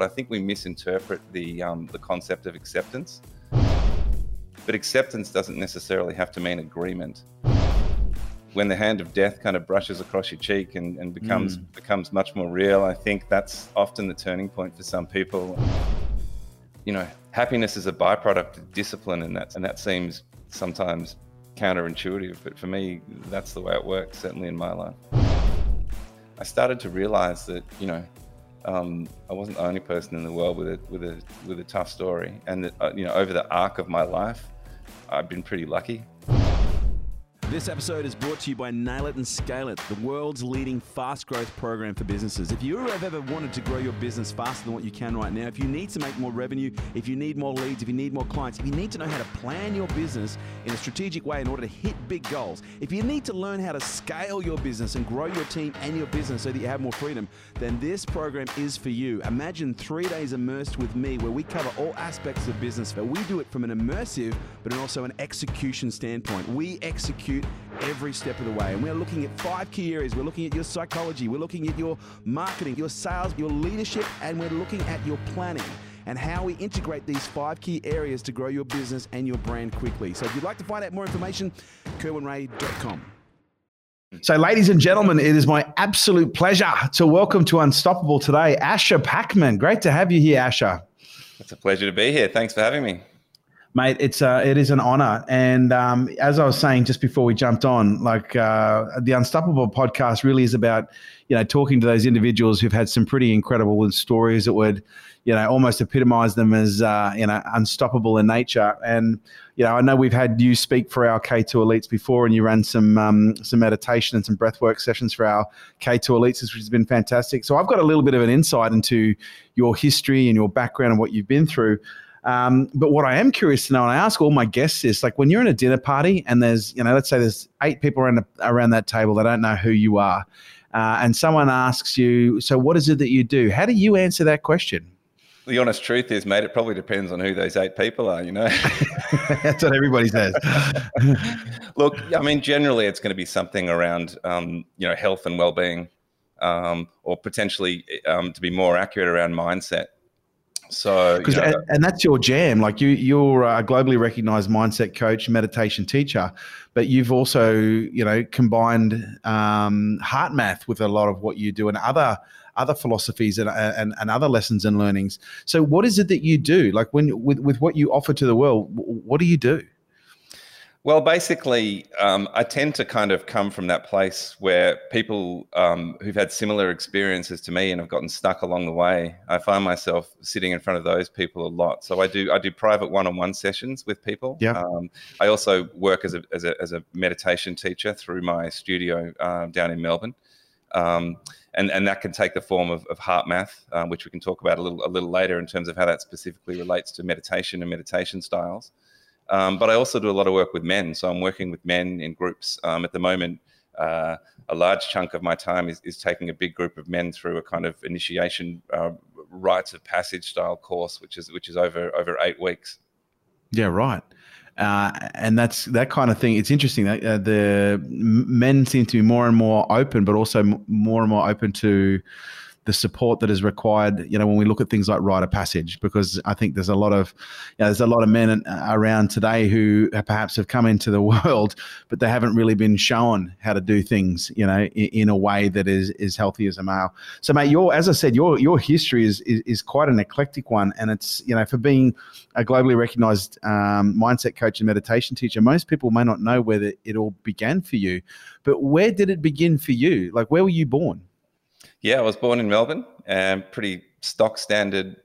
but I think we misinterpret the um, the concept of acceptance. But acceptance doesn't necessarily have to mean agreement. When the hand of death kind of brushes across your cheek and, and becomes mm. becomes much more real, I think that's often the turning point for some people. You know, happiness is a byproduct of discipline, and that and that seems sometimes counterintuitive, but for me, that's the way it works. Certainly in my life. I started to realize that you know um, I wasn't the only person in the world with a with a with a tough story, and uh, you know over the arc of my life, I've been pretty lucky. This episode is brought to you by Nail It and Scale It, the world's leading fast growth program for businesses. If you have ever wanted to grow your business faster than what you can right now, if you need to make more revenue, if you need more leads, if you need more clients, if you need to know how to plan your business in a strategic way in order to hit big goals, if you need to learn how to scale your business and grow your team and your business so that you have more freedom, then this program is for you. Imagine three days immersed with me where we cover all aspects of business, but we do it from an immersive but also an execution standpoint. We execute every step of the way. And we're looking at five key areas. We're looking at your psychology, we're looking at your marketing, your sales, your leadership, and we're looking at your planning and how we integrate these five key areas to grow your business and your brand quickly. So if you'd like to find out more information, kerwinrae.com. So, ladies and gentlemen, it is my absolute pleasure to welcome to Unstoppable today, Asher Packman. Great to have you here, Asher. It's a pleasure to be here. Thanks for having me mate. It's uh, it is an honor. And um, as I was saying just before we jumped on, like uh, the Unstoppable podcast really is about you know talking to those individuals who've had some pretty incredible stories that would you know almost epitomize them as uh, you know unstoppable in nature. And you know I know we've had you speak for our K2 elites before, and you ran some um, some meditation and some breathwork sessions for our K2 elites, which has been fantastic. So I've got a little bit of an insight into your history and your background and what you've been through. Um, but what I am curious to know, and I ask all my guests is like when you're in a dinner party and there's, you know, let's say there's eight people around, around that table that don't know who you are, uh, and someone asks you, so what is it that you do? How do you answer that question? The honest truth is, mate, it probably depends on who those eight people are, you know? That's what everybody says. Look, I mean, generally it's going to be something around, um, you know, health and well-being, um, or potentially, um, to be more accurate, around mindset. So, you know, and, and, that's your jam. Like you, you're a globally recognized mindset coach, meditation teacher, but you've also, you know, combined um, HeartMath with a lot of what you do and other other philosophies and, and, and other lessons and learnings. So, what is it that you do? Like when with with what you offer to the world, what do you do? Well, basically, um, I tend to kind of come from that place where people um, who've had similar experiences to me and have gotten stuck along the way, I find myself sitting in front of those people a lot. So I do I do private one-on-one sessions with people. Yeah. Um, I also work as a, as a as a meditation teacher through my studio uh, down in Melbourne. Um, and, and that can take the form of, of HeartMath, um, which we can talk about a little a little later in terms of how that specifically relates to meditation and meditation styles. Um, but I also do a lot of work with men. So I'm working with men in groups. Um, at the moment, uh, a large chunk of my time is, is taking a big group of men through a kind of initiation uh, rites of passage style course, which is which is over over eight weeks. Yeah, right. Uh, and that's that kind of thing. It's interesting that uh, the men seem to be more and more open, but also more and more open to the support that is required. You know, when we look at things like rite of passage, because I think there's a lot of, you know, there's a lot of men around today who perhaps have come into the world, but they haven't really been shown how to do things, you know, in, in a way that is is healthy as a male. So, mate, your as I said, your your history is, is, is quite an eclectic one, and it's you know for being a globally recognized um, mindset coach and meditation teacher, most people may not know where the, it all began for you, but where did it begin for you? Like, where were you born? Yeah, I was born in Melbourne, and pretty stock standard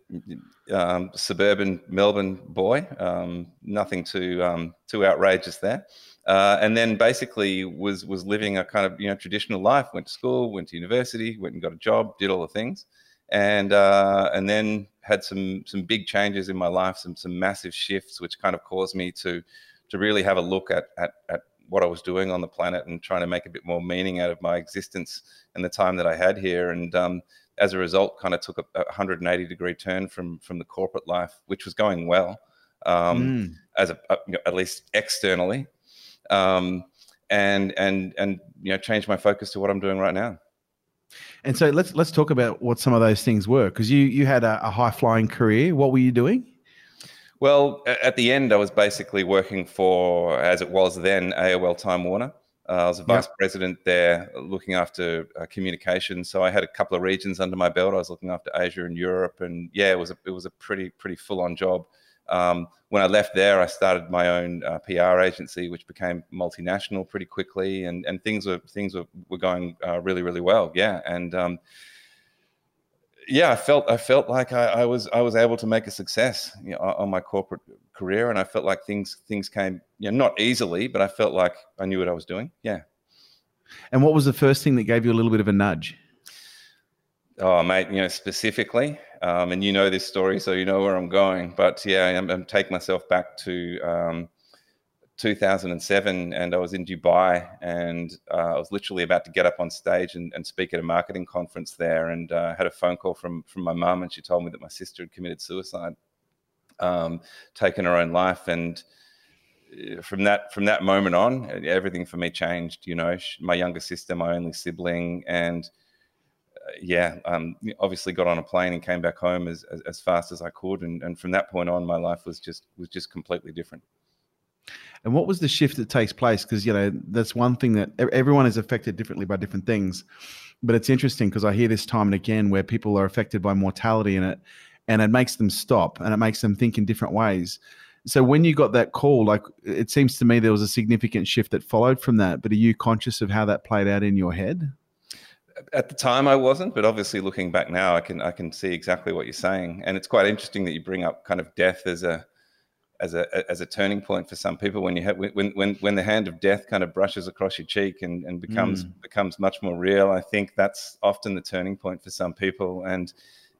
um, suburban Melbourne boy. Um, nothing too um, too outrageous there. Uh, and then basically was was living a kind of you know traditional life. Went to school, went to university, went and got a job, did all the things, and uh, and then had some some big changes in my life, some some massive shifts, which kind of caused me to to really have a look at at, at what I was doing on the planet and trying to make a bit more meaning out of my existence and the time that I had here. And um, as a result, kind of took a, a, 180 degree turn from from the corporate life, which was going well, um, mm. as a, a, you know, at least externally, um, and and and you know changed my focus to what I'm doing right now. And so let's let's talk about what some of those things were because you you had a, a high flying career. What were you doing? Well, at the end, I was basically working for, as it was then, AOL Time Warner. Uh, I was a vice yep. president there, looking after uh, communications. So I had a couple of regions under my belt. I was looking after Asia and Europe, and yeah, it was a, it was a pretty pretty full on job. Um, when I left there, I started my own uh, PR agency, which became multinational pretty quickly, and and things were things were, were going uh, really really well. Yeah, and um, yeah, I felt I felt like I, I, was I was able to make a success you know, on my corporate career, and I felt like things things came you know not easily, but I felt like I knew what I was doing. Yeah. And what was the first thing that gave you a little bit of a nudge? Oh, mate, you know specifically, um, and you know this story, so you know where I'm going. But yeah, I'm, I'm take myself back to um, 2007 and I was in Dubai and uh, I was literally about to get up on stage and, and speak at a marketing conference there and uh, had a phone call from from my mum and she told me that my sister had committed suicide, um, taken her own life and uh, from that from that moment on everything for me changed you know my younger sister my only sibling and uh, yeah um, obviously got on a plane and came back home as, as, as fast as I could and, and from that point on my life was just was just completely different and what was the shift that takes place? Because you know that's one thing that everyone is affected differently by different things. But it's interesting because I hear this time and again where people are affected by mortality in it, and it makes them stop and it makes them think in different ways. So when you got that call, like it seems to me there was a significant shift that followed from that. But are you conscious of how that played out in your head? At the time, I wasn't, but obviously looking back now, I can I can see exactly what you're saying, and it's quite interesting that you bring up kind of death as a as a as a turning point for some people when you have when when when the hand of death kind of brushes across your cheek and and becomes mm. becomes much more real i think that's often the turning point for some people. And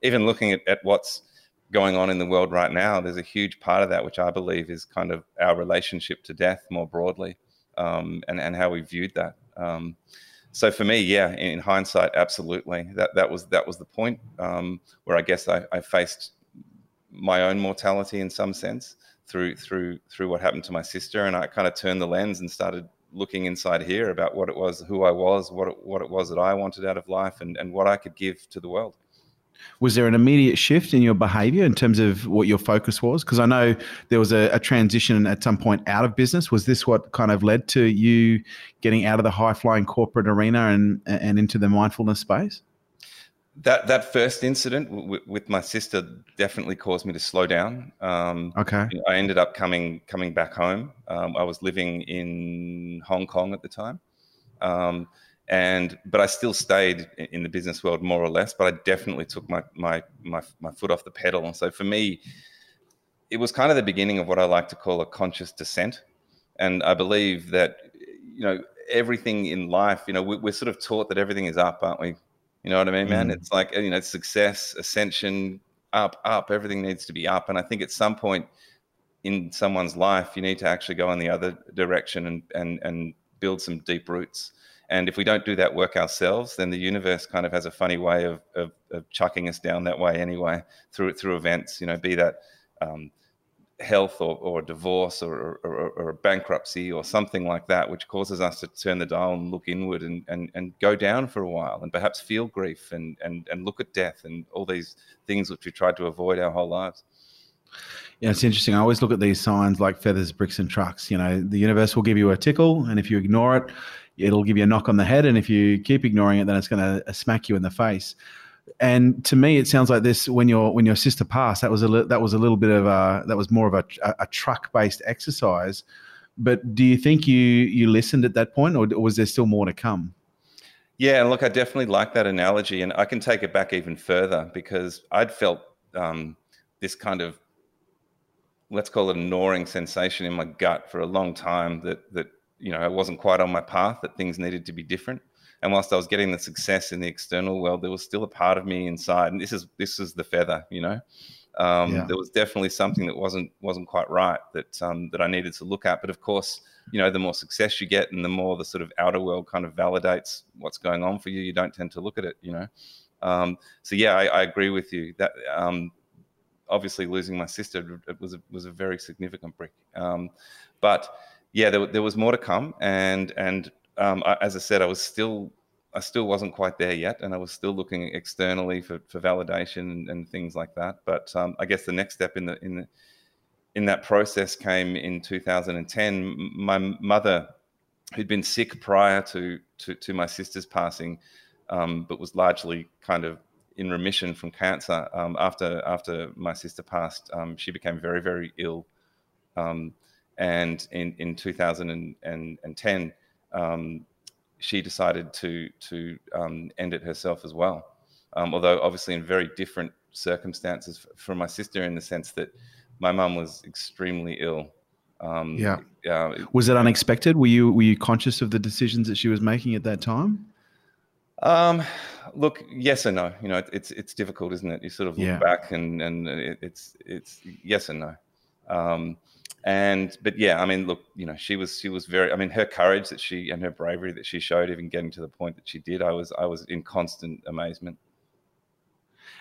even looking at, at what's going on in the world right now there's a huge part of that which i believe is kind of our relationship to death more broadly um, and and how we viewed that. Um, so for me yeah in, in, hindsight absolutely. That that was that was the point um, where i guess I, I faced my own mortality in some sense through through through what happened to my sister, and I kind of turned the lens and started looking inside here about what it was, who I was, what it, what it was that I wanted out of life, and and what I could give to the world. Was there an immediate shift in your behavior in terms of what your focus was? Because I know there was a, a, transition at some point out of business. Was this what kind of led to you getting out of the high flying corporate arena and and into the mindfulness space? That that first incident w- with my sister definitely caused me to slow down. Um, okay. I ended up coming coming back home. Um, I was living in Hong Kong at the time, um, and but I still stayed in the business world more or less. But I definitely took my my my, my foot off the pedal. And so for me, it was kind of the beginning of what I like to call a conscious descent. And I believe that you know everything in life. You know, we, we're sort of taught that everything is up, aren't we? You know what I mean, man? Mm. It's like you know, success, ascension, up, up. Everything needs to be up, and I think at some point in someone's life, you need to actually go in the other direction and and and build some deep roots. And if we don't do that work ourselves, then the universe kind of has a funny way of of, of chucking us down that way anyway through through events. You know, be that um, health or, or divorce or, or, or, bankruptcy or something like that, which causes us to turn the dial and look inward and, and, and go down for a while and perhaps feel grief and, and, and look at death and all these things which we tried to avoid our whole lives. Yeah, it's interesting. I always look at these signs like feathers, bricks, and trucks. You know, the universe will give you a tickle, and if you ignore it, it'll give you a knock on the head. And if you keep ignoring it, then it's going to uh, smack you in the face and to me it sounds like this when your when your sister passed that was a li- that was a little bit of a that was more of a, a truck based exercise. But do you think you you listened at that point or was there still more to come? Yeah look i definitely like that analogy and i can take it back even further because i'd felt um, this kind of let's call it a gnawing sensation in my gut for a long time that that you know i wasn't quite on my path that things needed to be different and whilst I was getting the success in the external world, there was still a part of me inside, and this is this is the feather, you know. Um, yeah. There was definitely something that wasn't wasn't quite right that um, that I needed to look at. But of course, you know, the more success you get, and the more the sort of outer world kind of validates what's going on for you, you don't tend to look at it, you know. Um, so yeah, I, I, agree with you that um, obviously losing my sister it was a, was a very significant brick. Um, but yeah, there, there was more to come, and and um, I, as I said, I was still I still wasn't quite there yet, and I was still looking externally for, for validation and, and things like that. But um, I guess the next step in the in the in that process came in 2010. My mother, who'd been sick prior to to, to my sister's passing, um, but was largely kind of in remission from cancer um, after after my sister passed. Um, she became very very ill, um, and in in 2010 she decided to to um, end it herself as well. Um, although obviously in very different circumstances from my sister, in the sense that my mum was extremely ill. Um, yeah. Uh, was it unexpected? Were you were you conscious of the decisions that she was making at that time? Um, look, yes and no. You know, it, it's it's difficult, isn't it? You sort of look yeah. back and and it, it's it's yes and no. Um, and but yeah i mean look you know she was she was very i mean her courage that she and her bravery that she showed even getting to the point that she did i was i was in constant amazement.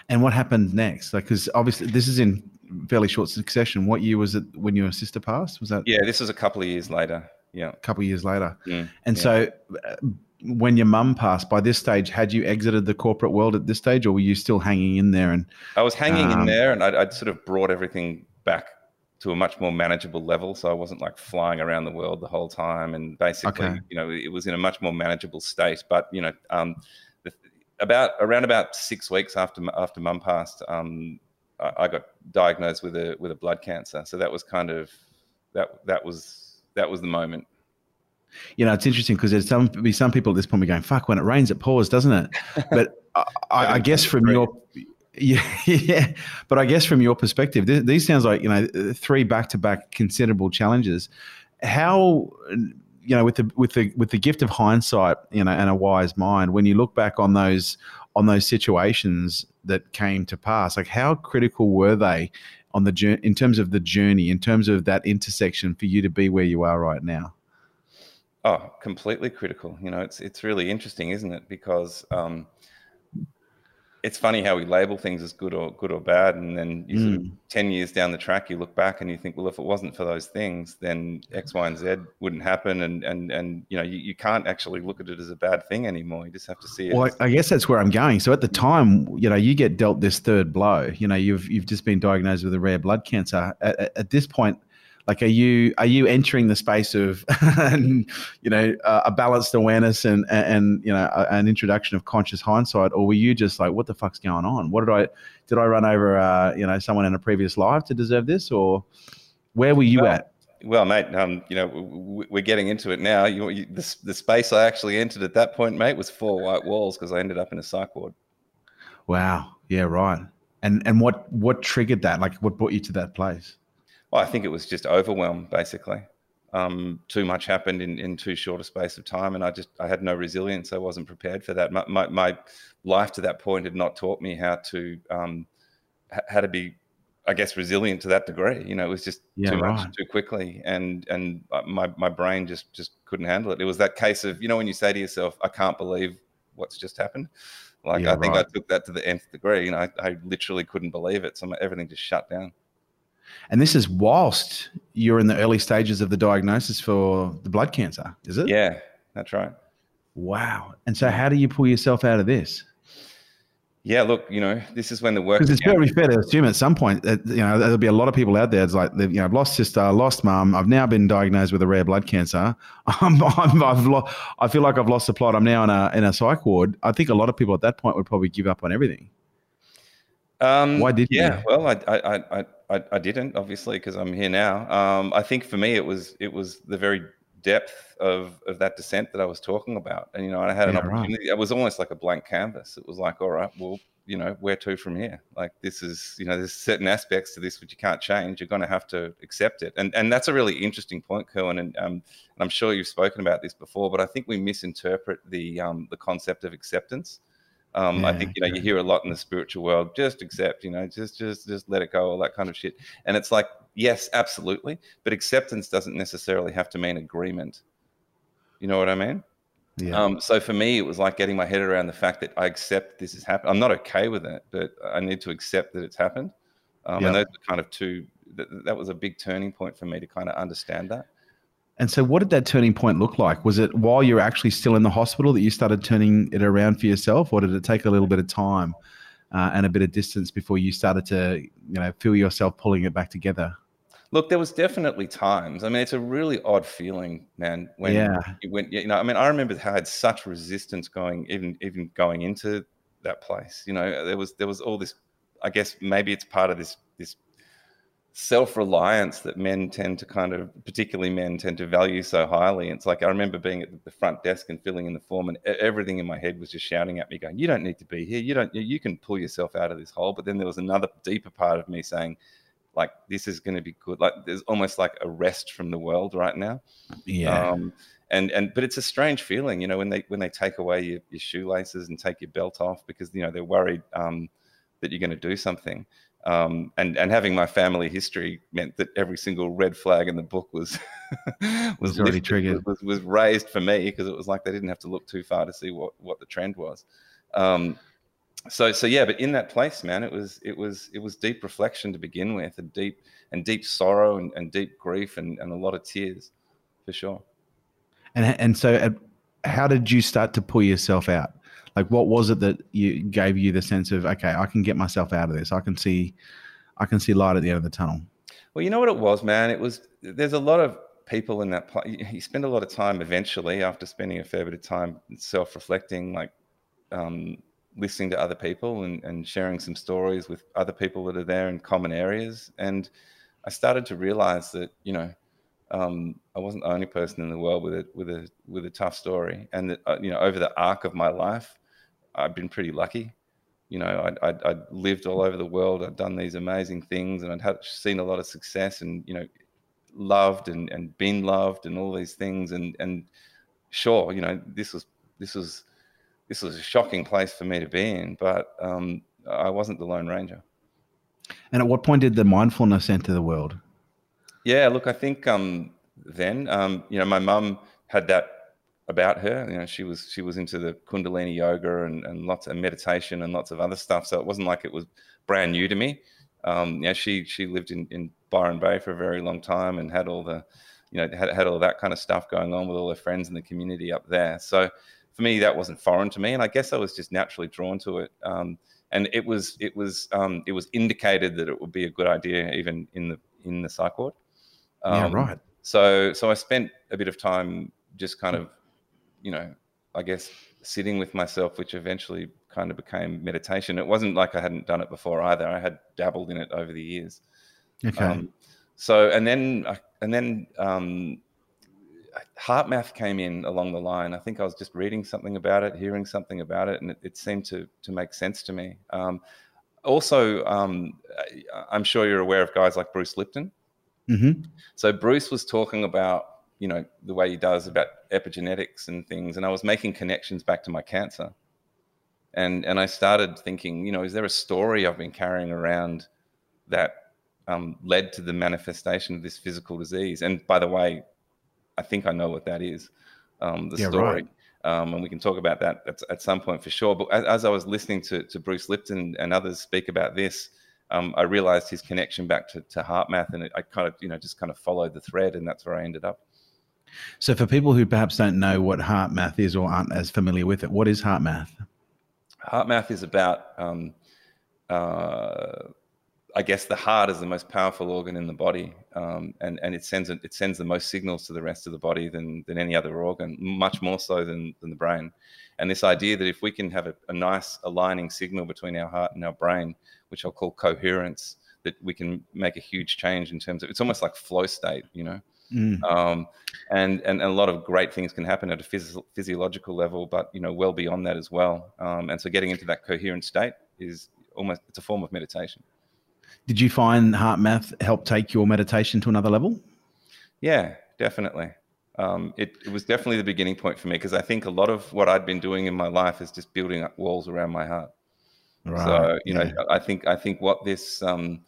And what happened next? Like because obviously this is in fairly short succession. What year was it when your sister passed? Was that yeah this was a couple of years later. Yeah. A couple of years later. Mm, and yeah. so uh, when your mum passed by this stage had you exited the corporate world at this stage or were you still hanging in there and i was hanging um, in there and I'd, I'd sort of brought everything back to a much more manageable level. So I wasn't like flying around the world the whole time. And basically, okay. you know, it was in a much more manageable state. But you know, um, the, about around about six weeks after after mum passed, um, I, I, got diagnosed with a with a blood cancer. So that was kind of that that was that was the moment. You know, it's interesting because there's some be some people at this point be going, "Fuck, when it rains, it pours, doesn't it?" But I, I guess from your yeah, but I guess from your perspective, th- these sounds like you know three back-to-back considerable challenges. How you know with the with the with the gift of hindsight, you know, and a wise mind, when you look back on those on those situations that came to pass, like how critical were they on the journey in terms of the journey, in terms of that intersection for you to be where you are right now? Oh, completely critical. You know, it's it's really interesting, isn't it? Because um, it's funny how we label things as good or good or bad, and then you mm. sort of, mm. ten years down the track, you look back and you think, well, if it wasn't for those things, then X, Y, and Z wouldn't happen, and and and you know, you, you can't actually look at it as a bad thing anymore. You just have to see it. Well, I guess that's where I'm going. So at the time, you know, you get dealt this third blow. You know, you've you've just been diagnosed with a rare blood cancer. At, at this point like are you are you entering the space of you know uh, a balanced awareness and and you know a, an introduction of conscious hindsight? Or were you just like what the fuck's going on? What did i did i run over uh, you know someone in a previous life to deserve this? Or where were you well, at? well mate um, you know we're getting into it now. You, you the, the space i actually entered at that point mate was four white walls because i ended up in a psych ward. Wow. Yeah right. And and what what triggered that? Like what brought you to that place well, I think it was just overwhelmed, basically. Um, too much happened in, in too short a space of time, and I just I had no resilience. I wasn't prepared for that. My, my, my life to that point had not taught me how to um, how to be, I guess, resilient to that degree. You know, it was just yeah, too right. much too quickly, and and uh, my my brain just just couldn't handle it. It was that case of you know when you say to yourself, I can't believe what's just happened. Like yeah, I think right. I took that to the nth degree. You know, I, I literally couldn't believe it. So everything just shut down. And this is whilst you're in the early stages of the diagnosis for the blood cancer, is it? Yeah, that's right. Wow. And so, how do you pull yourself out of this? Yeah, look, you know, this is when the work. Because it's very fair to assume at some point that you know there'll be a lot of people out there. It's like you know, I've lost sister, lost mum. I've now been diagnosed with a rare blood cancer. I'm, I'm, I've lo- I feel like I've lost the plot. I'm now in a in a psych ward. I think a lot of people at that point would probably give up on everything. Um, Why did yeah, you? well, I, I, I, I, I didn't obviously because I'm here now. Um, I think for me it was it was the very depth of of that descent that I was talking about, and you know I had an opportunity. Right. It was almost like a blank canvas. It was like, all right, well, you know, where to from here? Like this is, you know, there's certain aspects to this which you can't change. You're going to have to accept it, and and that's a really interesting point, Kerwin. And um, and I'm sure you've spoken about this before, but I think we misinterpret the um the concept of acceptance. Um, yeah, I think you know you hear a lot in the spiritual world. Just accept, you know, just just just let it go, all that kind of shit. And it's like, yes, absolutely, but acceptance doesn't necessarily have to mean agreement. You know what I mean? Yeah. Um, so for me, it was like getting my head around the fact that I accept this has happened. I'm not okay with it, but I need to accept that it's happened. Um, And those are kind of two. That, that was a big turning point for me to kind of understand that. And so, what did that turning point look like? Was it while you're actually still in the hospital that you started turning it around for yourself, or did it take a little bit of time uh, and a bit of distance before you started to, you know, feel yourself pulling it back together? Look, there was definitely times. I mean, it's a really odd feeling, man. When yeah. you went, you know, I mean, I remember how I had such resistance going, even even going into that place. You know, there was there was all this. I guess maybe it's part of this this self-reliance that men tend to kind of particularly men tend to value so highly. It's like i remember being at the front desk and filling in the form and everything in my head was just shouting at me going you don't need to be here. You don't you can pull yourself out of this hole. But then there was another deeper part of me saying like this is going to be good. Like there's almost like a rest from the world right now. Yeah. Um, and and but it's a strange feeling you know when they when they take away your, your shoelaces and take your belt off because you know they're worried um, that you're going to do something um, and and having my family history meant that every single red flag in the book was was, was already lifted, triggered was, was raised for me because it was like they didn't have to look too far to see what what the trend was. Um, so so yeah, but in that place, man, it was it was it was deep reflection to begin with, a deep and deep sorrow and, and deep grief and, and a lot of tears, for sure. And and so, uh, how did you start to pull yourself out? Like what was it that you gave you the sense of okay i can get myself out of this. I can see i can see light at the end of the tunnel. Well you know what it was man? It was there's a lot of people in that you spend a lot of time eventually after spending a fair bit of time self-reflecting like um, listening to other people and, and sharing some stories with other people that are there in common areas. And i started to realize that you know um, I wasn't the only person in the world with a with a with a tough story, and that uh, you know over the arc of my life, I've been pretty lucky. You know, I'd, I'd, I'd, lived all over the world. I'd done these amazing things, and I'd had, seen a lot of success, and you know, loved and, and been loved, and all these things. And and sure, you know, this was this was this was a shocking place for me to be in, but um, I wasn't the Lone Ranger. And at what point did the mindfulness enter the world? Yeah, look, I think um, then, um, you know, my mum had that about her. You know, she was she was into the Kundalini yoga and, and lots of meditation and lots of other stuff. So it wasn't like it was brand new to me. Um, yeah, she she lived in, in Byron Bay for a very long time and had all the, you know, had had all that kind of stuff going on with all her friends in the community up there. So for me, that wasn't foreign to me, and I guess I was just naturally drawn to it. Um, and it was it was um, it was indicated that it would be a good idea even in the in the psych ward. yeah, right. So so I spent a bit of time just kind of you know, I guess sitting with myself, which eventually kind of became meditation. It wasn't like I hadn't done it before either. I had dabbled in it over the years. Okay. Um, so and then and then um, HeartMath came in along the line. I think I was just reading something about it, hearing something about it, and it, it seemed to to make sense to me. Um, also, um, I'm sure you're aware of guys like Bruce Lipton. Mm-hmm. So Bruce was talking about you know the way he does about epigenetics and things and i was making connections back to my cancer and and i started thinking you know is there a story i've been carrying around that um, led to the manifestation of this physical disease and by the way i think i know what that is um, the yeah, story right. Um, and we can talk about that at, at, some point for sure. But as, as I was listening to, to, Bruce Lipton and others speak about this, um, I realized his connection back to, to HeartMath, and it, I kind of, you know, just kind of followed the thread, and that's where I ended up. So, for people who perhaps don't know what HeartMath is or aren't as familiar with it, what is HeartMath? Heart math is about, um, uh, I guess, the heart is the most powerful organ in the body, um, and and it sends it sends the most signals to the rest of the body than than any other organ, much more so than than the brain. And this idea that if we can have a, a nice aligning signal between our heart and our brain, which I'll call coherence, that we can make a huge change in terms of it's almost like flow state, you know. Mm. Um, and, and, and a lot of great things can happen at a phys- physiological level, but you know, well beyond that as well. Um, and so, getting into that coherent state is almost it's a form of meditation. Did you find HeartMath help take your meditation to another level? Yeah, definitely. Um, it, it, was definitely the beginning point for me because I think a lot of what I'd been doing in my life is just building up walls around my heart. Right. So you yeah. know, I think I think what this um,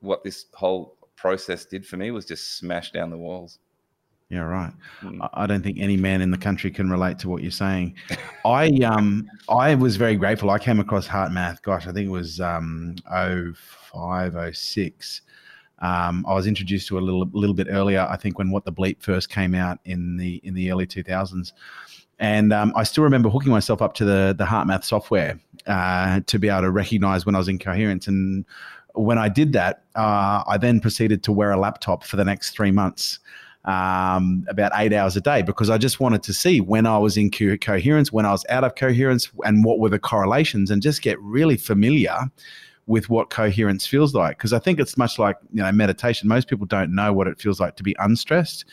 what this whole process did for me was just smash down the walls. Yeah, right. Mm. I don't think any man in the country can relate to what you're saying. I um I was very grateful. I came across HeartMath. Gosh, I think it was um 05, 06. Um, I was introduced to a little little bit earlier, I think, when What the Bleep first came out in the in the early 2000s. And um, I still remember hooking myself up to the the HeartMath software uh, to be able to recognize when I was in coherence. And when I did that, uh, I then proceeded to wear a laptop for the next three months um, about eight hours a day because I just wanted to see when I was in co- coherence, when I was out of coherence, and what were the correlations, and just get really familiar with what coherence feels like. Because I think it's much like you know meditation. Most people don't know what it feels like to be unstressed.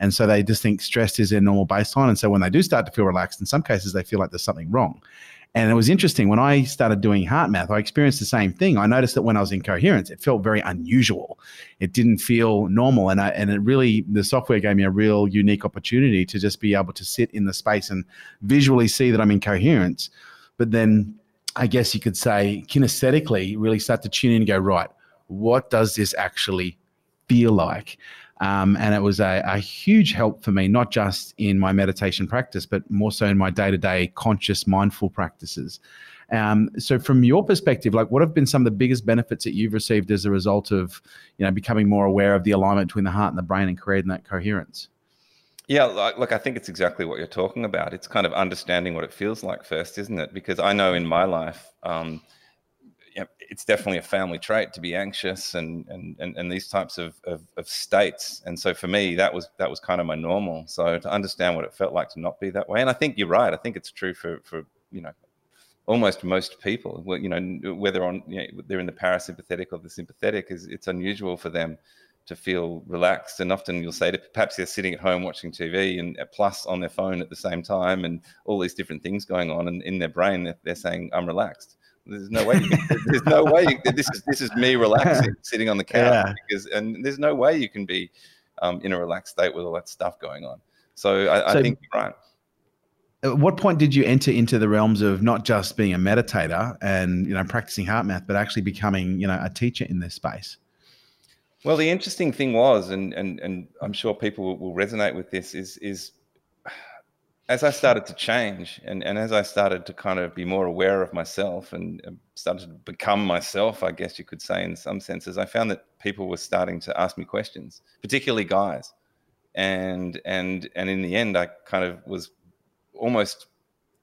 And so they just think stressed is their normal baseline. And so when they do start to feel relaxed, in some cases they feel like there's something wrong. And it was interesting when I started doing HeartMath, I experienced the same thing. I noticed that when I was in coherence, it felt very unusual. It didn't feel normal. And I, and it really, the software gave me a real unique opportunity to just be able to sit in the space and visually see that I'm in coherence. But then I guess you could say kinesthetically, really start to tune in and go, right, what does this actually feel like? Um, and it was a, a, huge help for me, not just in my meditation practice, but more so in my day to day conscious, mindful practices. Um, so, from your perspective, like, what have been some of the biggest benefits that you've received as a result of, you know, becoming more aware of the alignment between the heart and the brain and creating that coherence? Yeah, look, I think it's exactly what you're talking about. It's kind of understanding what it feels like first, isn't it? Because I know in my life, um, it's definitely a family trait to be anxious and and and, and these types of, of, of states. And so for me, that was that was kind of my normal. So to understand what it felt like to not be that way, and I think you're right. I think it's true for for you know almost most people. Well, You know whether on you know, they're in the parasympathetic or the sympathetic is it's unusual for them to feel relaxed. And often you'll say to perhaps they're sitting at home watching TV and uh, plus on their phone at the same time and all these different things going on. And in their brain, they're, they're saying, I'm relaxed. There's no way. You can, there's no way. You, this is this is me relaxing, sitting on the couch. Yeah. Because and there's no way you can be um, in a relaxed state with all that stuff going on. So I, so I think you're right. At what point did you enter into the realms of not just being a meditator and you know practicing HeartMath, but actually becoming you know a teacher in this space? Well, the interesting thing was, and and and I'm sure people will resonate with this, is is as I started to change and, and as I started to kind of be more aware of myself and started to become myself, I guess you could say in some senses, I found that people were starting to ask me questions, particularly guys. And and and in the end I kind of was almost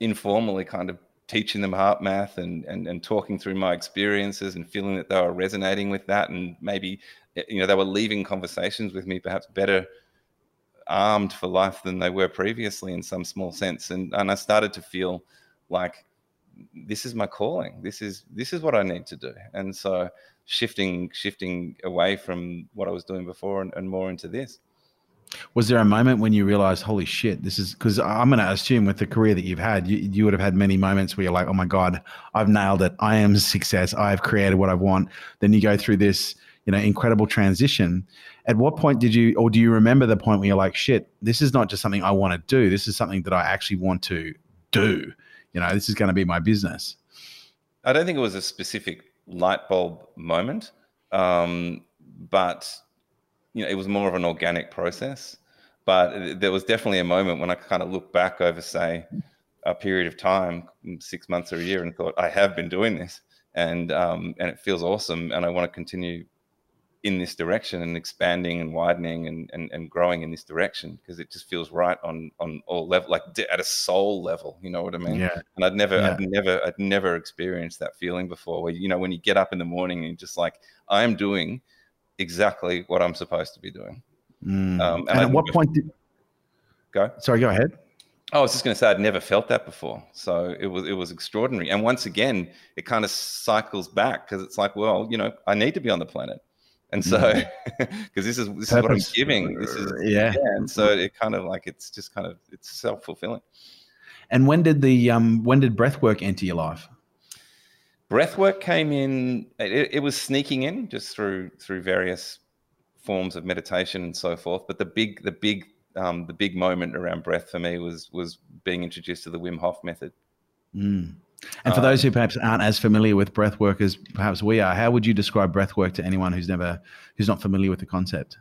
informally kind of teaching them HeartMath and, and and talking through my experiences and feeling that they were resonating with that and maybe eh, you know they were leaving conversations with me perhaps better armed for life than they were previously in some small sense. And and I started to feel like this is my calling. This is this is what I need to do. And so shifting shifting away from what I was doing before and, and more into this. Was there a moment when you realized holy shit this is because i'm going to assume with the career that you've had you, you would have had many moments where you're like oh my god i've nailed it. I am success. I've created what i want. Then you go through this you know incredible transition at what point did you, or do you remember the point where you're like, shit, this is not just something I want to do. This is something that I actually want to do. You know, this is going to be my business. I don't think it was a specific light bulb moment, um, but you know, it was more of an organic process. But there was definitely a moment when I kind of looked back over, say, a period of time, six months or a year, and thought, I have been doing this, and um, and it feels awesome, and I want to continue in this direction and expanding and widening and, and, and growing in this direction because it just feels right on on all level like at a soul level you know what i mean? Yeah. And i'd never yeah. i'd never i'd never experienced that feeling before where you know when you get up in the morning and you're just like i'm doing exactly what i'm supposed to be doing. Mm. um, and, and at what point did go? Sorry go ahead. I was just going to say I'd never felt that before, so it was it was extraordinary. And once again, it kind of cycles back because it's like, well, you know, I need to be on the planet and so because mm. this is this Purpose. is what i'm giving this is yeah. yeah and so it kind of like it's just kind of it's self-fulfilling and when did the um when did breath work enter your life breath work came in it, it was sneaking in just through through various forms of meditation and so forth but the big the big um, the big moment around breath for me was was being introduced to the Wim Hof method. Mm. And for um, those who perhaps aren't as familiar with breath work as perhaps we are, how would you describe breath work to anyone who's never who's not familiar with the concept?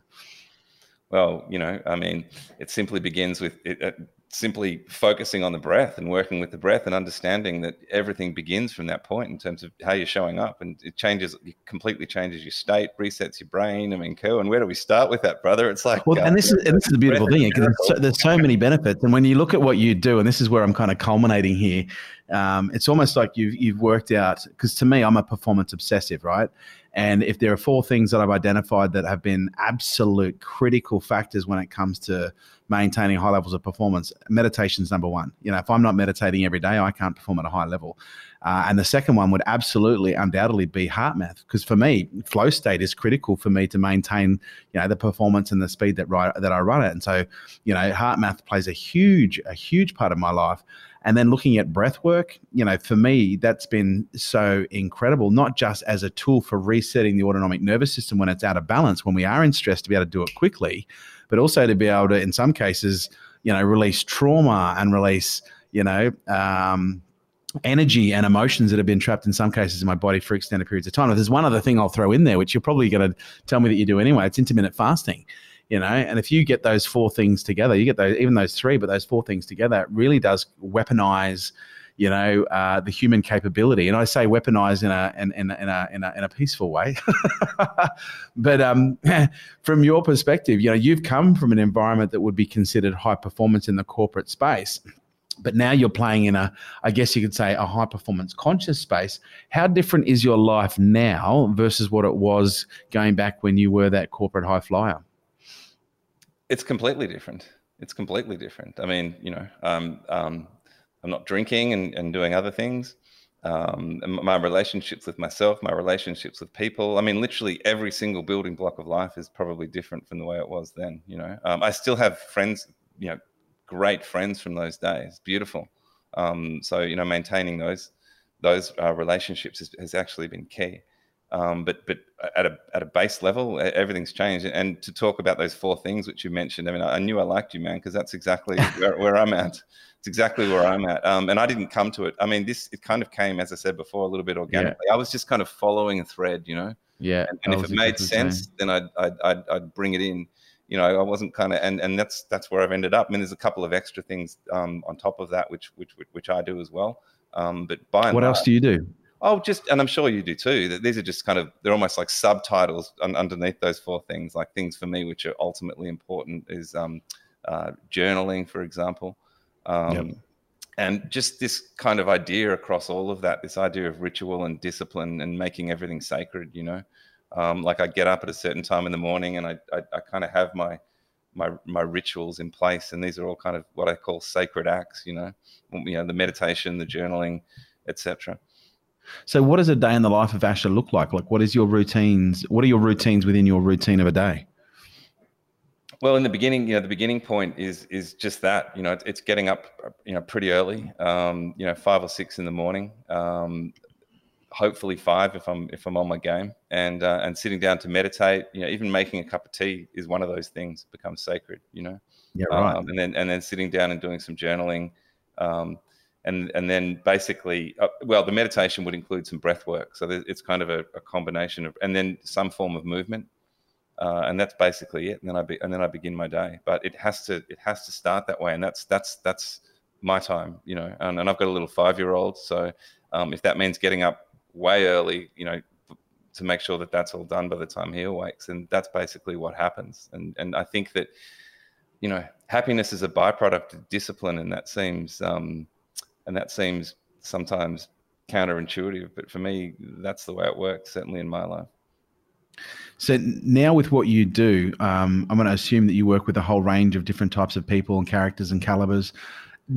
Well, you know, I mean, it simply begins with it, uh, simply focusing on the breath and working with the breath and understanding that everything begins from that point in terms of how you're showing up. And it changes it completely changes your state resets your brain. I mean cool and where do we start with that brother? It's like well uh, and this is and this is the beautiful thing because there's, so, there's so many benefits. And when you look at what you do and this is where i'm kind of culminating here um, it's almost like you've you've worked out because to me i'm a performance obsessive right and if there are four things that I've identified that have been absolute critical factors when it comes to maintaining high levels of performance, meditation is number one. You know, if I'm not meditating every day, I can't perform at a high level. Uh, and the second one would absolutely, undoubtedly be HeartMath, because for me, flow state is critical for me to maintain, you know, the performance and the speed that right that I run it. And so, you know, HeartMath plays a huge, a huge part of my life. And then looking at breath work, you know, for me, that's been so incredible, not just as a tool for resetting the autonomic nervous system when it's out of balance, when we are in stress to be able to do it quickly, but also to be able to, in some cases, you know, release trauma and release, you know, um, energy and emotions that have been trapped in some cases in my body for extended periods of time. If there's one other thing I'll throw in there, which you're probably going to tell me that you do anyway, it's intermittent fasting you know and if you get those four things together you get those even those three but those four things together it really does weaponize you know uh, the human capability. And i say weaponize in a in, in, in a, in a in a peaceful way. But um, from your perspective you know you've come from an environment that would be considered high performance in the corporate space but now you're playing in a i guess you could say a high performance conscious space. How different is your life now versus what it was going back when you were that corporate high flyer it's completely different. It's completely different. I mean, you know, um, um, I'm not drinking and, and doing other things. Um, my relationships with myself, my relationships with people. I mean, literally every single building block of life is probably different from the way it was then. You know, um, I still have friends, you know, great friends from those days. Beautiful. Um, so you know, maintaining those those uh, relationships has, has, actually been key. Um, but but at a at a base level, everything's changed. And to talk about those four things which you mentioned, I mean, I, knew I liked you, man, because that's exactly where, where, I'm at. It's exactly where I'm at. Um, and I didn't come to it. I mean, this it kind of came, as I said before, a little bit organically. Yeah. I was just kind of following a thread, you know. Yeah. And, and if it made sense, then I'd, I'd, I'd I'd bring it in. You know, I wasn't kind of, and and that's that's where I've ended up. I mean, there's a couple of extra things um, on top of that, which which which I do as well. Um, but by what else do you do? Oh, just and I'm sure you do too. That these are just kind of they're almost like subtitles un- underneath those four things. Like things for me which are ultimately important is um, uh, journaling, for example, um, yep. and just this kind of idea across all of that. This idea of ritual and discipline and making everything sacred. You know, um, like I get up at a certain time in the morning and I I, I kind of have my my my rituals in place, and these are all kind of what I call sacred acts. You know, you know the meditation, the journaling, etc. So, what does a day in the life of Asher look like? Like, what is your routines? What are your routines within your routine of a day? Well, in the beginning, you know, the beginning point is is just that. You know, it's, getting up, you know, pretty early. Um, you know, five or six in the morning. Um, hopefully five if I'm if I'm on my game, and uh, and sitting down to meditate. You know, even making a cup of tea is one of those things becomes sacred. You know. Yeah. Right. Um, and then and then sitting down and doing some journaling. Um, and and then basically, uh, well, the meditation would include some breath work. So it's kind of a, a combination of, and then some form of movement, uh, and that's basically it. And then I be, and then I begin my day. But it has to it has to start that way, and that's that's that's my time, you know. And, and I've got a little five year old, so um, if that means getting up way early, you know, to make sure that that's all done by the time he awakes, and that's basically what happens. And and I think that, you know, happiness is a byproduct of discipline, and that seems. Um, and that seems sometimes counterintuitive, but for me, that's the way it works. Certainly in my life. So now, with what you do, um, I'm going to assume that you work with a whole range of different types of people and characters and calibers.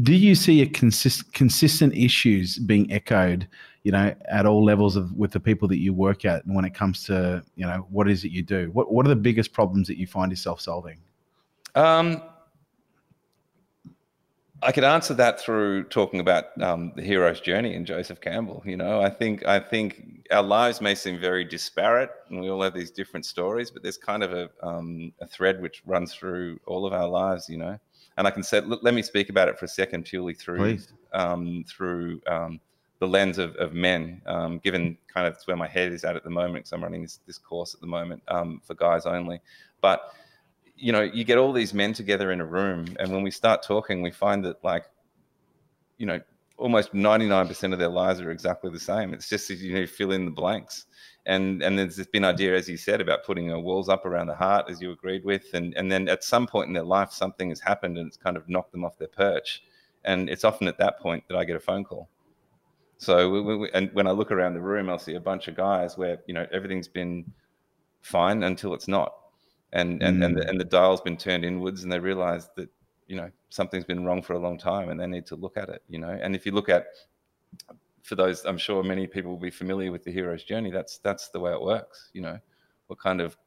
Do you see a consist, consistent issues being echoed, you know, at all levels of with the people that you work at, and when it comes to, you know, what is it you do? What What are the biggest problems that you find yourself solving? Um, I could answer that through talking about um, the hero's journey in Joseph Campbell. You know, I think I think our lives may seem very disparate, and we all have these different stories, but there's kind of a, um, a thread which runs through all of our lives. You know, and I can say, let, let me speak about it for a second, purely through um, through um, the lens of, of men, um, given kind of where my head is at at the moment, because I'm running this, this course at the moment um, for guys only, but you know, you get all these men together in a room, and when we start talking, we find that like, you know, almost 99% of their lives are exactly the same. It's just you know fill in the blanks. And and there's this been idea, as you said, about putting walls up around the heart, as you agreed with, and and then at some point in their life, something has happened and it's kind of knocked them off their perch. And it's often at that point that I get a phone call. So we, we, and when I look around the room, I'll see a bunch of guys where you know everything's been fine until it's not, and and mm. and, the, mm. and the dial's been turned inwards, and they realize that you know something's been wrong for a long time, and they need to look at it. You know, and if you look at for those, I'm sure many people will be familiar with the hero's journey. That's that's the way it works. You know, we're kind of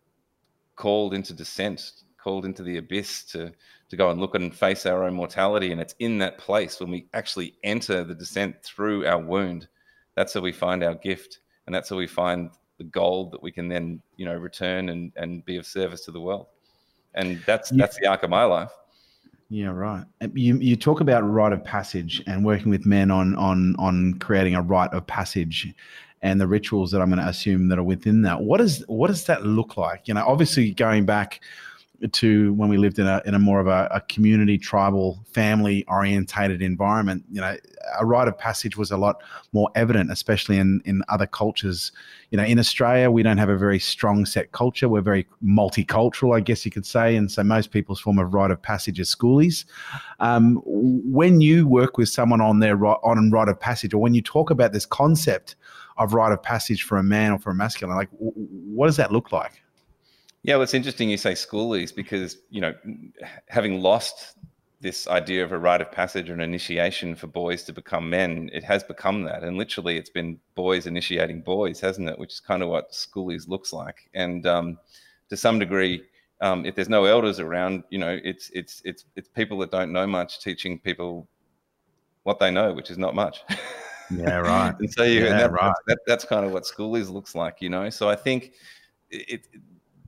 called into descent, called into the abyss to to go and look and face our own mortality, and it's in that place when we actually enter the descent through our wound. That's where we find our gift, and that's where we find the gold that we can then you know return and and be of service to the world. And that's yeah. that's the arc of my life. Yeah, right. You you talk about rite of passage and working with men on on on creating a rite of passage and the rituals that I'm going to assume that are within that. What does what does that look like? You know, obviously going back to when we lived in a in a more of a, a community, tribal, family orientated environment. You know, a rite of passage was a lot more evident, especially in in other cultures. You know, in Australia, we don't have a very strong set culture. We're very multicultural, I guess you could say, and so most people's form of rite of passage is schoolies. Um, when you work with someone on their on rite of passage, or when you talk about this concept of rite of passage for a man or for a masculine, like what does that look like? Yeah, well, it's interesting you say schoolies because you know, having lost this idea of a rite of passage or an initiation for boys to become men, it has become that, and literally, it's been boys initiating boys, hasn't it? Which is kind of what schoolies looks like, and um, to some degree. Um, if there's no elders around, you know, it's it's it's it's people that don't know much teaching people what they know, which is not much. Yeah, right. and so you, yeah, and that, right. That, that's kind of what schoolies looks like, you know. So I think it,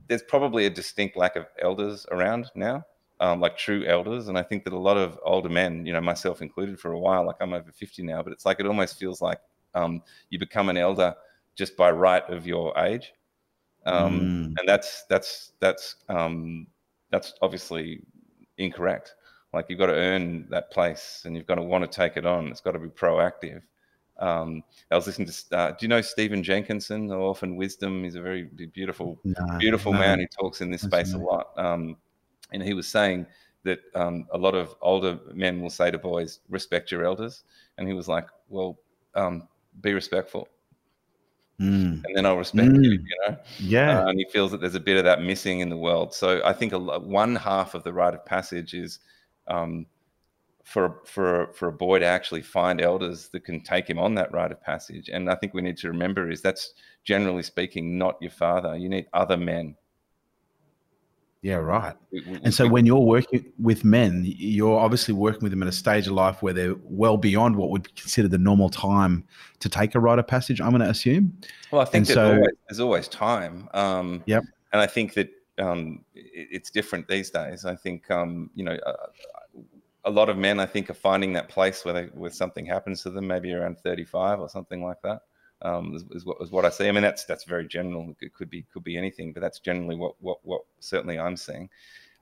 there's probably a distinct lack of elders around now, um, like true elders. And I think that a lot of older men, you know, myself included for a while, like I'm over 50 now, but it's like it almost feels like um, you become an elder just by right of your age. Um, mm. And that's, that's, that's, um, that's obviously incorrect. Like you've got to earn that place and you've got to want to take it on. It's got to be proactive. Um, I was listening to. Uh, do you know Stephen Jenkinson, the Orphan Wisdom? He's a very beautiful, no, beautiful no. man who talks in this space a lot. Um, and he was saying that um, a lot of older men will say to boys, "Respect your elders," and he was like, "Well, um, be respectful." Mm. And then I'll respect mm. you, you know. Yeah. Uh, and he feels that there's a bit of that missing in the world. So I think a, one half of the rite of passage is um, for for for a boy to actually find elders that can take him on that rite of passage. And I think we need to remember is that's generally speaking not your father. You need other men. Yeah, right. We, we, and so when you're working with men, you're obviously working with them at a stage of life where they're well beyond what would consider the normal time to take a rite of passage. I'm going to assume. Well, I think there's, so, always, there's always time. Um, yep. And I think that um, it, it's different these days. I think um, you know. Uh, a lot of men, I think, are finding that place where they, where something happens to them, maybe around 35 or something like that. Um, is, is, what, is what I see. I mean, that's that's very general. It could be could be anything, but that's generally what what what certainly I'm seeing.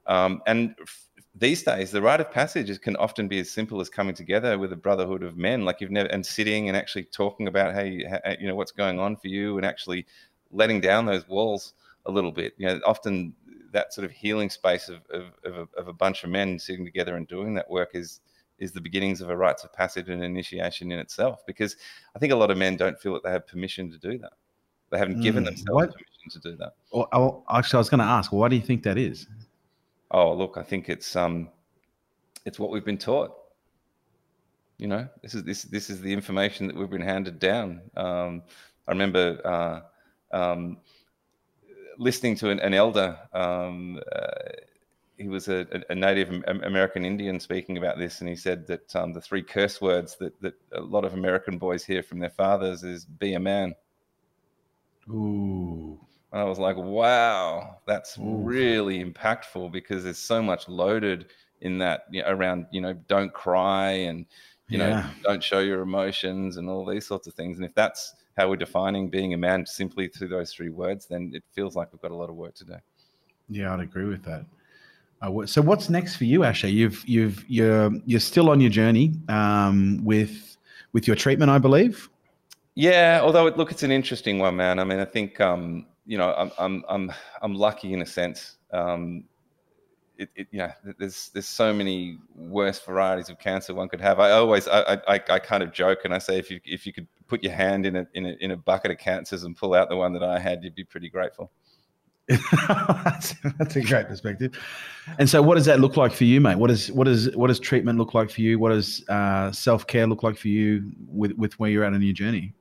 Um, and f- these days, the rite of passages can often be as simple as coming together with a brotherhood of men, like you've never and sitting and actually talking about hey, you know what's going on for you, and actually letting down those walls a little bit. You know, often that sort of healing space of, of, of, a, of, a, bunch of men sitting together and doing that work is is the beginnings of a rites of passage and initiation in itself. Because I think a lot of men don't feel that they have permission to do that. They haven't mm, given themselves what? permission to do that. Well, actually, I was going to ask, why do you think that is? Oh, look, I think it's um, it's what we've been taught. You know, this is this this is the information that we've been handed down. Um, I remember. Uh, um, listening to an, an elder. Um, uh, he was a, a, Native American Indian speaking about this, and he said that um, the three curse words that, that a lot of American boys hear from their fathers is "be a man." Ooh. And I was like, wow, that's Ooh. really impactful because there's so much loaded in that you know, around, you know, don't cry and, you yeah. know, don't show your emotions and all these sorts of things. And if that's how we're defining being a man simply through those three words, then it feels like we've got a lot of work to do. Yeah, I'd agree with that. So what's next for you, Asher? You've you've you're you're still on your journey um, with with your treatment, I believe. Yeah, although look, it's an interesting one, man. I mean, I think um, you know, I'm I'm I'm I'm lucky in a sense. Um, it, it, there's there's so many worse varieties of cancer one could have. I always I, I, I kind of joke and I say if you if you could put your hand in a, in a in a bucket of cancers and pull out the one that I had, you'd be pretty grateful. that's, that's, a great perspective. And so, what does that look like for you, mate? What does what does what does treatment look like for you? What does uh, self care look like for you with with where you're at in your journey?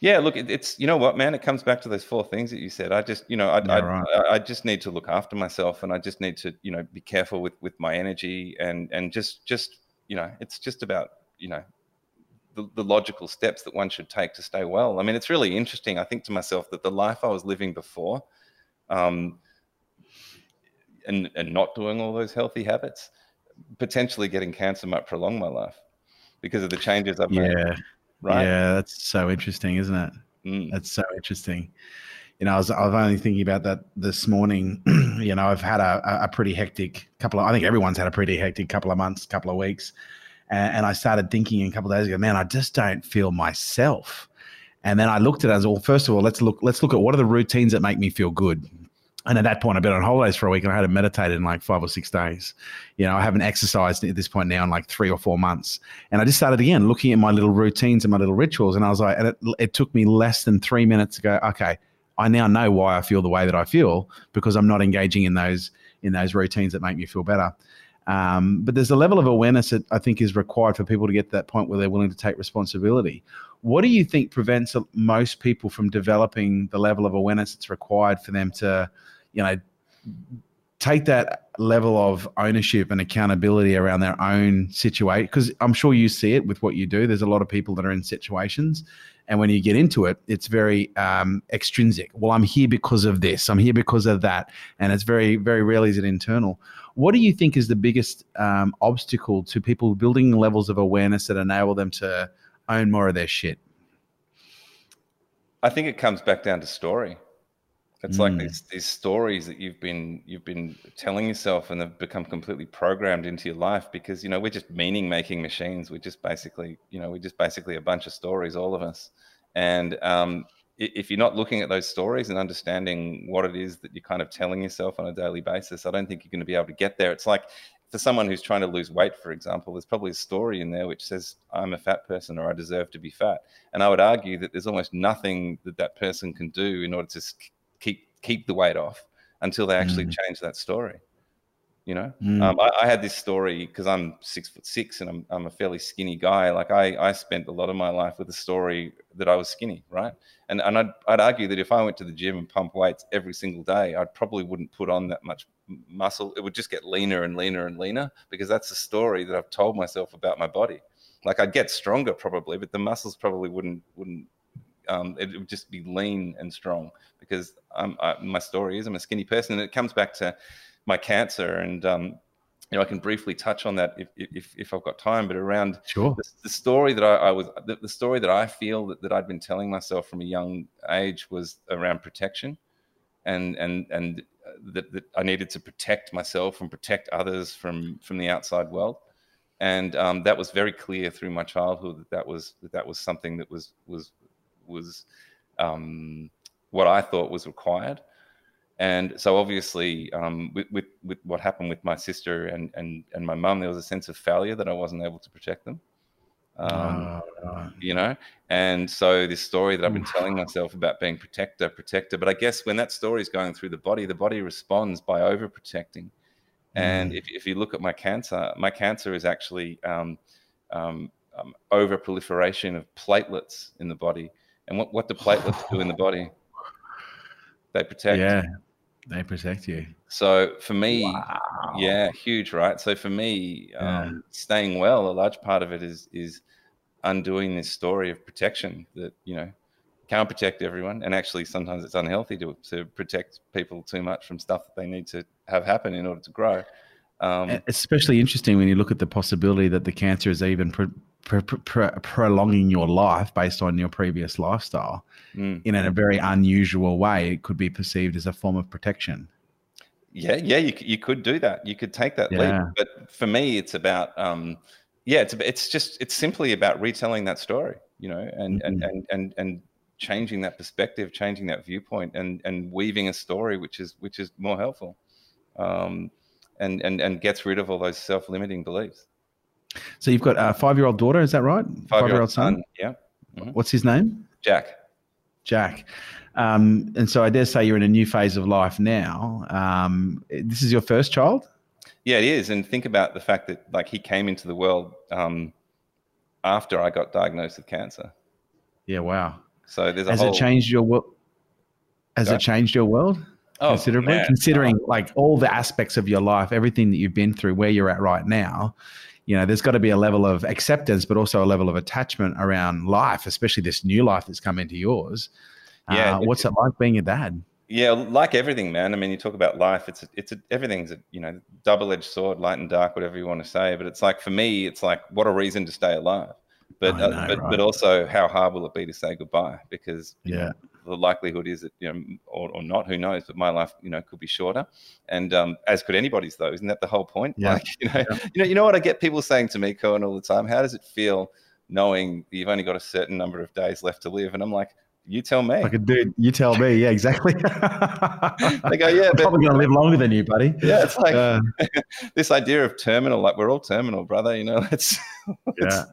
Yeah, look, it, it's you know what, man. It comes back to those four things that you said. I just, you know, I, yeah, I, right. I, I, just need to look after myself, and I just need to, you know, be careful with with my energy, and and just just you know, it's just about you know the, the, logical steps that one should take to stay well. I mean, it's really interesting. I think to myself that the life I was living before um, and and not doing all those healthy habits, potentially getting cancer might prolong my life because of the changes I've yeah. made. Right. Yeah, that's so interesting, isn't it? Mm. That's so interesting. You know, I was, I was only thinking about that this morning. you know, I've had a, a pretty hectic couple of, I think everyone's had a pretty hectic couple of months, couple of weeks. And, and I started thinking a couple of days ago, man, I just don't feel myself. And then I looked at it as well. First of all, let's look. Let's look at what are the routines that make me feel good. And at that point, I've been on holidays for a week, and I hadn't meditated in like five or six days. You know, I haven't exercised at this point now in like three or four months. And I just started again looking at my little routines and my little rituals, and I was like, and it, it took me less than three minutes to go, okay, I now know why I feel the way that I feel because I'm not engaging in those in those routines that make me feel better. Um, but there's a level of awareness that I think is required for people to get to that point where they're willing to take responsibility. What do you think prevents most people from developing the level of awareness that's required for them to, you know, take that level of ownership and accountability around their own situation? Because I'm sure you see it with what you do. There's a lot of people that are in situations. And when you get into it, it's very um, extrinsic. Well, I'm here because of this. I'm here because of that. And it's very, very rarely is it internal. What do you think is the biggest um, obstacle to people building levels of awareness that enable them to own more of their shit? I think it comes back down to story. It's mm. like these these stories that you've been you've been telling yourself and they've become completely programmed into your life because you know we're just meaning making machines. We're just basically you know we're just basically a bunch of stories, all of us. And um, if you're not looking at those stories and understanding what it is that you're kind of telling yourself on a daily basis, I don't think you're going to be able to get there. It's like for someone who's trying to lose weight, for example, there's probably a story in there which says, I'm a fat person or I deserve to be fat. And I would argue that there's almost nothing that that person can do in order to keep, the weight off until they actually mm. change that story. You know, mm. um, I, I, had this story because I'm six foot six and I'm, I'm a fairly skinny guy. Like I, I spent a lot of my life with a story that I was skinny, right? And and I'd, I'd argue that if I went to the gym and pump weights every single day, I probably wouldn't put on that much muscle. It would just get leaner and leaner and leaner because that's the story that I've told myself about my body. Like I'd get stronger probably, but the muscles probably wouldn't wouldn't. Um, it would just be lean and strong because I'm, I, my story is I'm a skinny person, and it comes back to my cancer and um, you know, I can briefly touch on that if if, if I've got time. But around sure. the, the story that I, I was, the, the, story that I feel that, that I'd been telling myself from a young age was around protection, and and and that, that I needed to protect myself and protect others from from the outside world, and um, that was very clear through my childhood that that was that, that was something that was was was um, what I thought was required and so obviously, um, with, with, with what happened with my sister and and and my mum, there was a sense of failure that I wasn't able to protect them. Um, you know, and so this story that I've been telling myself about being protector, protector. But I guess when that story is going through the body, the body responds by overprotecting. And mm. if, if you look at my cancer, my cancer is actually um, um, um, over proliferation of platelets in the body. And what, what do platelets do in the body? They protect. Yeah. They protect you. So for me, wow. yeah, huge, right? So for me, yeah. um, staying well, a large part of it is is undoing this story of protection that you know can't protect everyone, and actually sometimes it's unhealthy to to protect people too much from stuff that they need to have happen in order to grow. Um, Especially interesting when you look at the possibility that the cancer is even prolonging your life based on your previous lifestyle mm. in a very unusual way. It could be perceived as a form of protection. yeah, yeah, you, you could do that. You could take that yeah. leap. But for me, it's about, um, yeah, it's it's just it's simply about retelling that story, you know, and mm-hmm. and and and and changing that perspective, changing that viewpoint, and and weaving a story which is which is more helpful, um, and and and gets rid of all those self-limiting beliefs. So you've got a five-year-old daughter, is that right? Five-year-old son. son. Yeah. Mm-hmm. What's his name? Jack. Jack. Um, and so I dare say you're in a new phase of life now. Um, this is your first child? Yeah, it is. And think about the fact that like he came into the world um, after I got diagnosed with cancer. Yeah, wow. So there's a Has whole... it changed your world? Has it changed your world? Oh, considerably, man. considering oh. like all the aspects of your life, everything that you've been through, where you're at right now, you know, there's got to be a level of acceptance, but also a level of attachment around life, especially this new life that's come into yours. Yeah. Uh, what's it like being a dad? Yeah, like everything, man. I mean, you talk about life. It's a, it's a, everything's a you know double-edged sword, light and dark, whatever you want to say. But it's like for me, it's like what a reason to stay alive. But know, uh, but, right. but also how hard will it be to say goodbye? Because yeah, know, the likelihood is that you know or, or not, who knows? But my life you know could be shorter, and um, as could anybody's though. Isn't that the whole point? Yeah. Like you know, yeah. you know, you know what I get people saying to me, Kerwin, all the time. How does it feel knowing you've only got a certain number of days left to live? And I'm like you tell me. Like a dude, you tell me. Yeah, exactly. they go, yeah, but, probably going to live longer than you, buddy. Yeah, it's like uh, this idea of terminal. Like we're all terminal, brother. You know, it's yeah.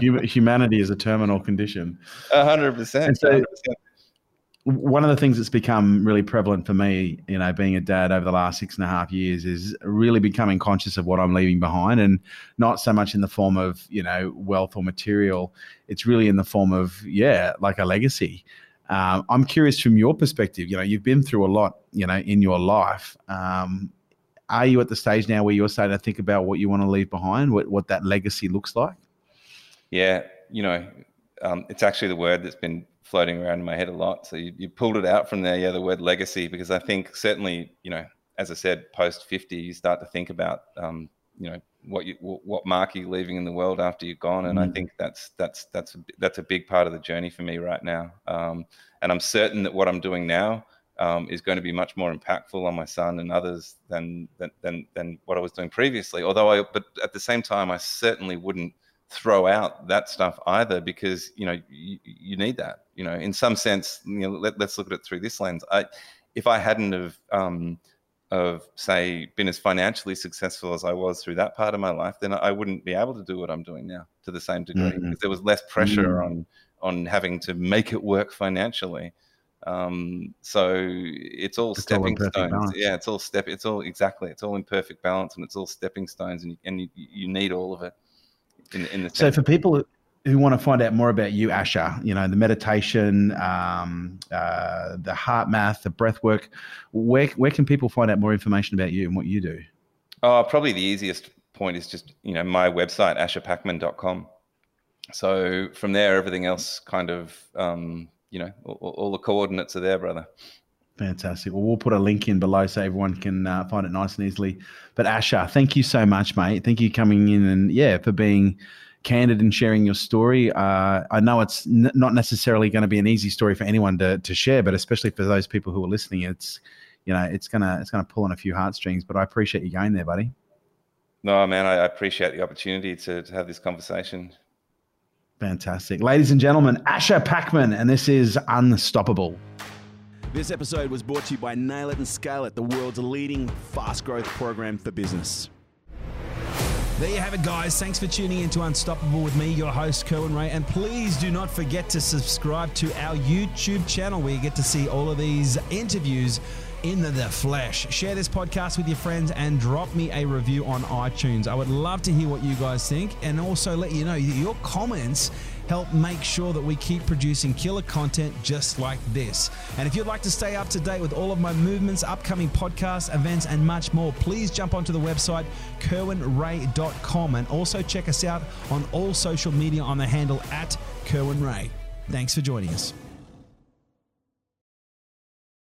Humanity is a terminal condition. A hundred percent one of the things that's become really prevalent for me, you know, being a dad over the last six and a half years is really becoming conscious of what I'm leaving behind and not so much in the form of, you know, wealth or material. It's really in the form of, yeah, like a legacy. Um, I'm curious from your perspective, you know, you've been through a lot, you know, in your life. Um, are you at the stage now where you're starting to think about what you want to leave behind, what, what that legacy looks like? Yeah, you know, um, it's actually the word that's been floating around in my head a lot. So you, you pulled it out from there, yeah, the word legacy, because I think certainly, you know, as I said, post 50, you start to think about, um, you know, what you what mark are you leaving in the world after you're gone, and mm. I think that's that's that's a, that's a big part of the journey for me right now. Um, and I'm certain that what I'm doing now um, is going to be much more impactful on my son and others than than than, than what I was doing previously. Although I, but at the same time, I certainly wouldn't throw out that stuff either because you know you, you need that you know in some sense you know let, us look at it through this lens i if i hadn't have um, of say been as financially successful as i was through that part of my life then i wouldn't be able to do what i'm doing now to the same degree mm-hmm. because there was less pressure mm-hmm. on on having to make it work financially um, so it's all it's stepping all stones balance. yeah it's all step it's all exactly it's all in perfect balance and it's all stepping stones and, and you, you need all of it in, in the so for people who want to find out more about you, Asher, you know, the meditation, um, uh, the HeartMath, the breath work, where, where can people find out more information about you and what you do? Oh, probably the easiest point is just, you know, my website, asherpackman.com. So from there, everything else kind of, um, you know, all, all, the coordinates are there, brother. Fantastic. Well, we'll put a link in below so everyone can uh, find it nice and easily. But Asher, thank you so much, mate. Thank you coming in and yeah, for being candid and sharing your story. Uh, I know it's n- not necessarily going to be an easy story for anyone to, to share, but especially for those people who are listening, it's you know it's gonna it's gonna pull on a few heartstrings. But I appreciate you going there, buddy. No, man, I appreciate the opportunity to, to have this conversation. Fantastic, ladies and gentlemen, Asher Packman, and this is Unstoppable. This episode was brought to you by Nail It and Scale It, the world's leading fast growth program for business. There you have it, guys. Thanks for tuning in to Unstoppable with me, your host, Kerwin Ray. And please do not forget to subscribe to our YouTube channel where you get to see all of these interviews in the flesh. Share this podcast with your friends and drop me a review on iTunes. I would love to hear what you guys think and also let you know your comments help make sure that we keep producing killer content just like this. And if you'd like to stay up to date with all of my movements, upcoming podcasts, events, and much more, please jump onto the website kerwinray.com and also check us out on all social media on the handle at Kerwin Ray. Thanks for joining us.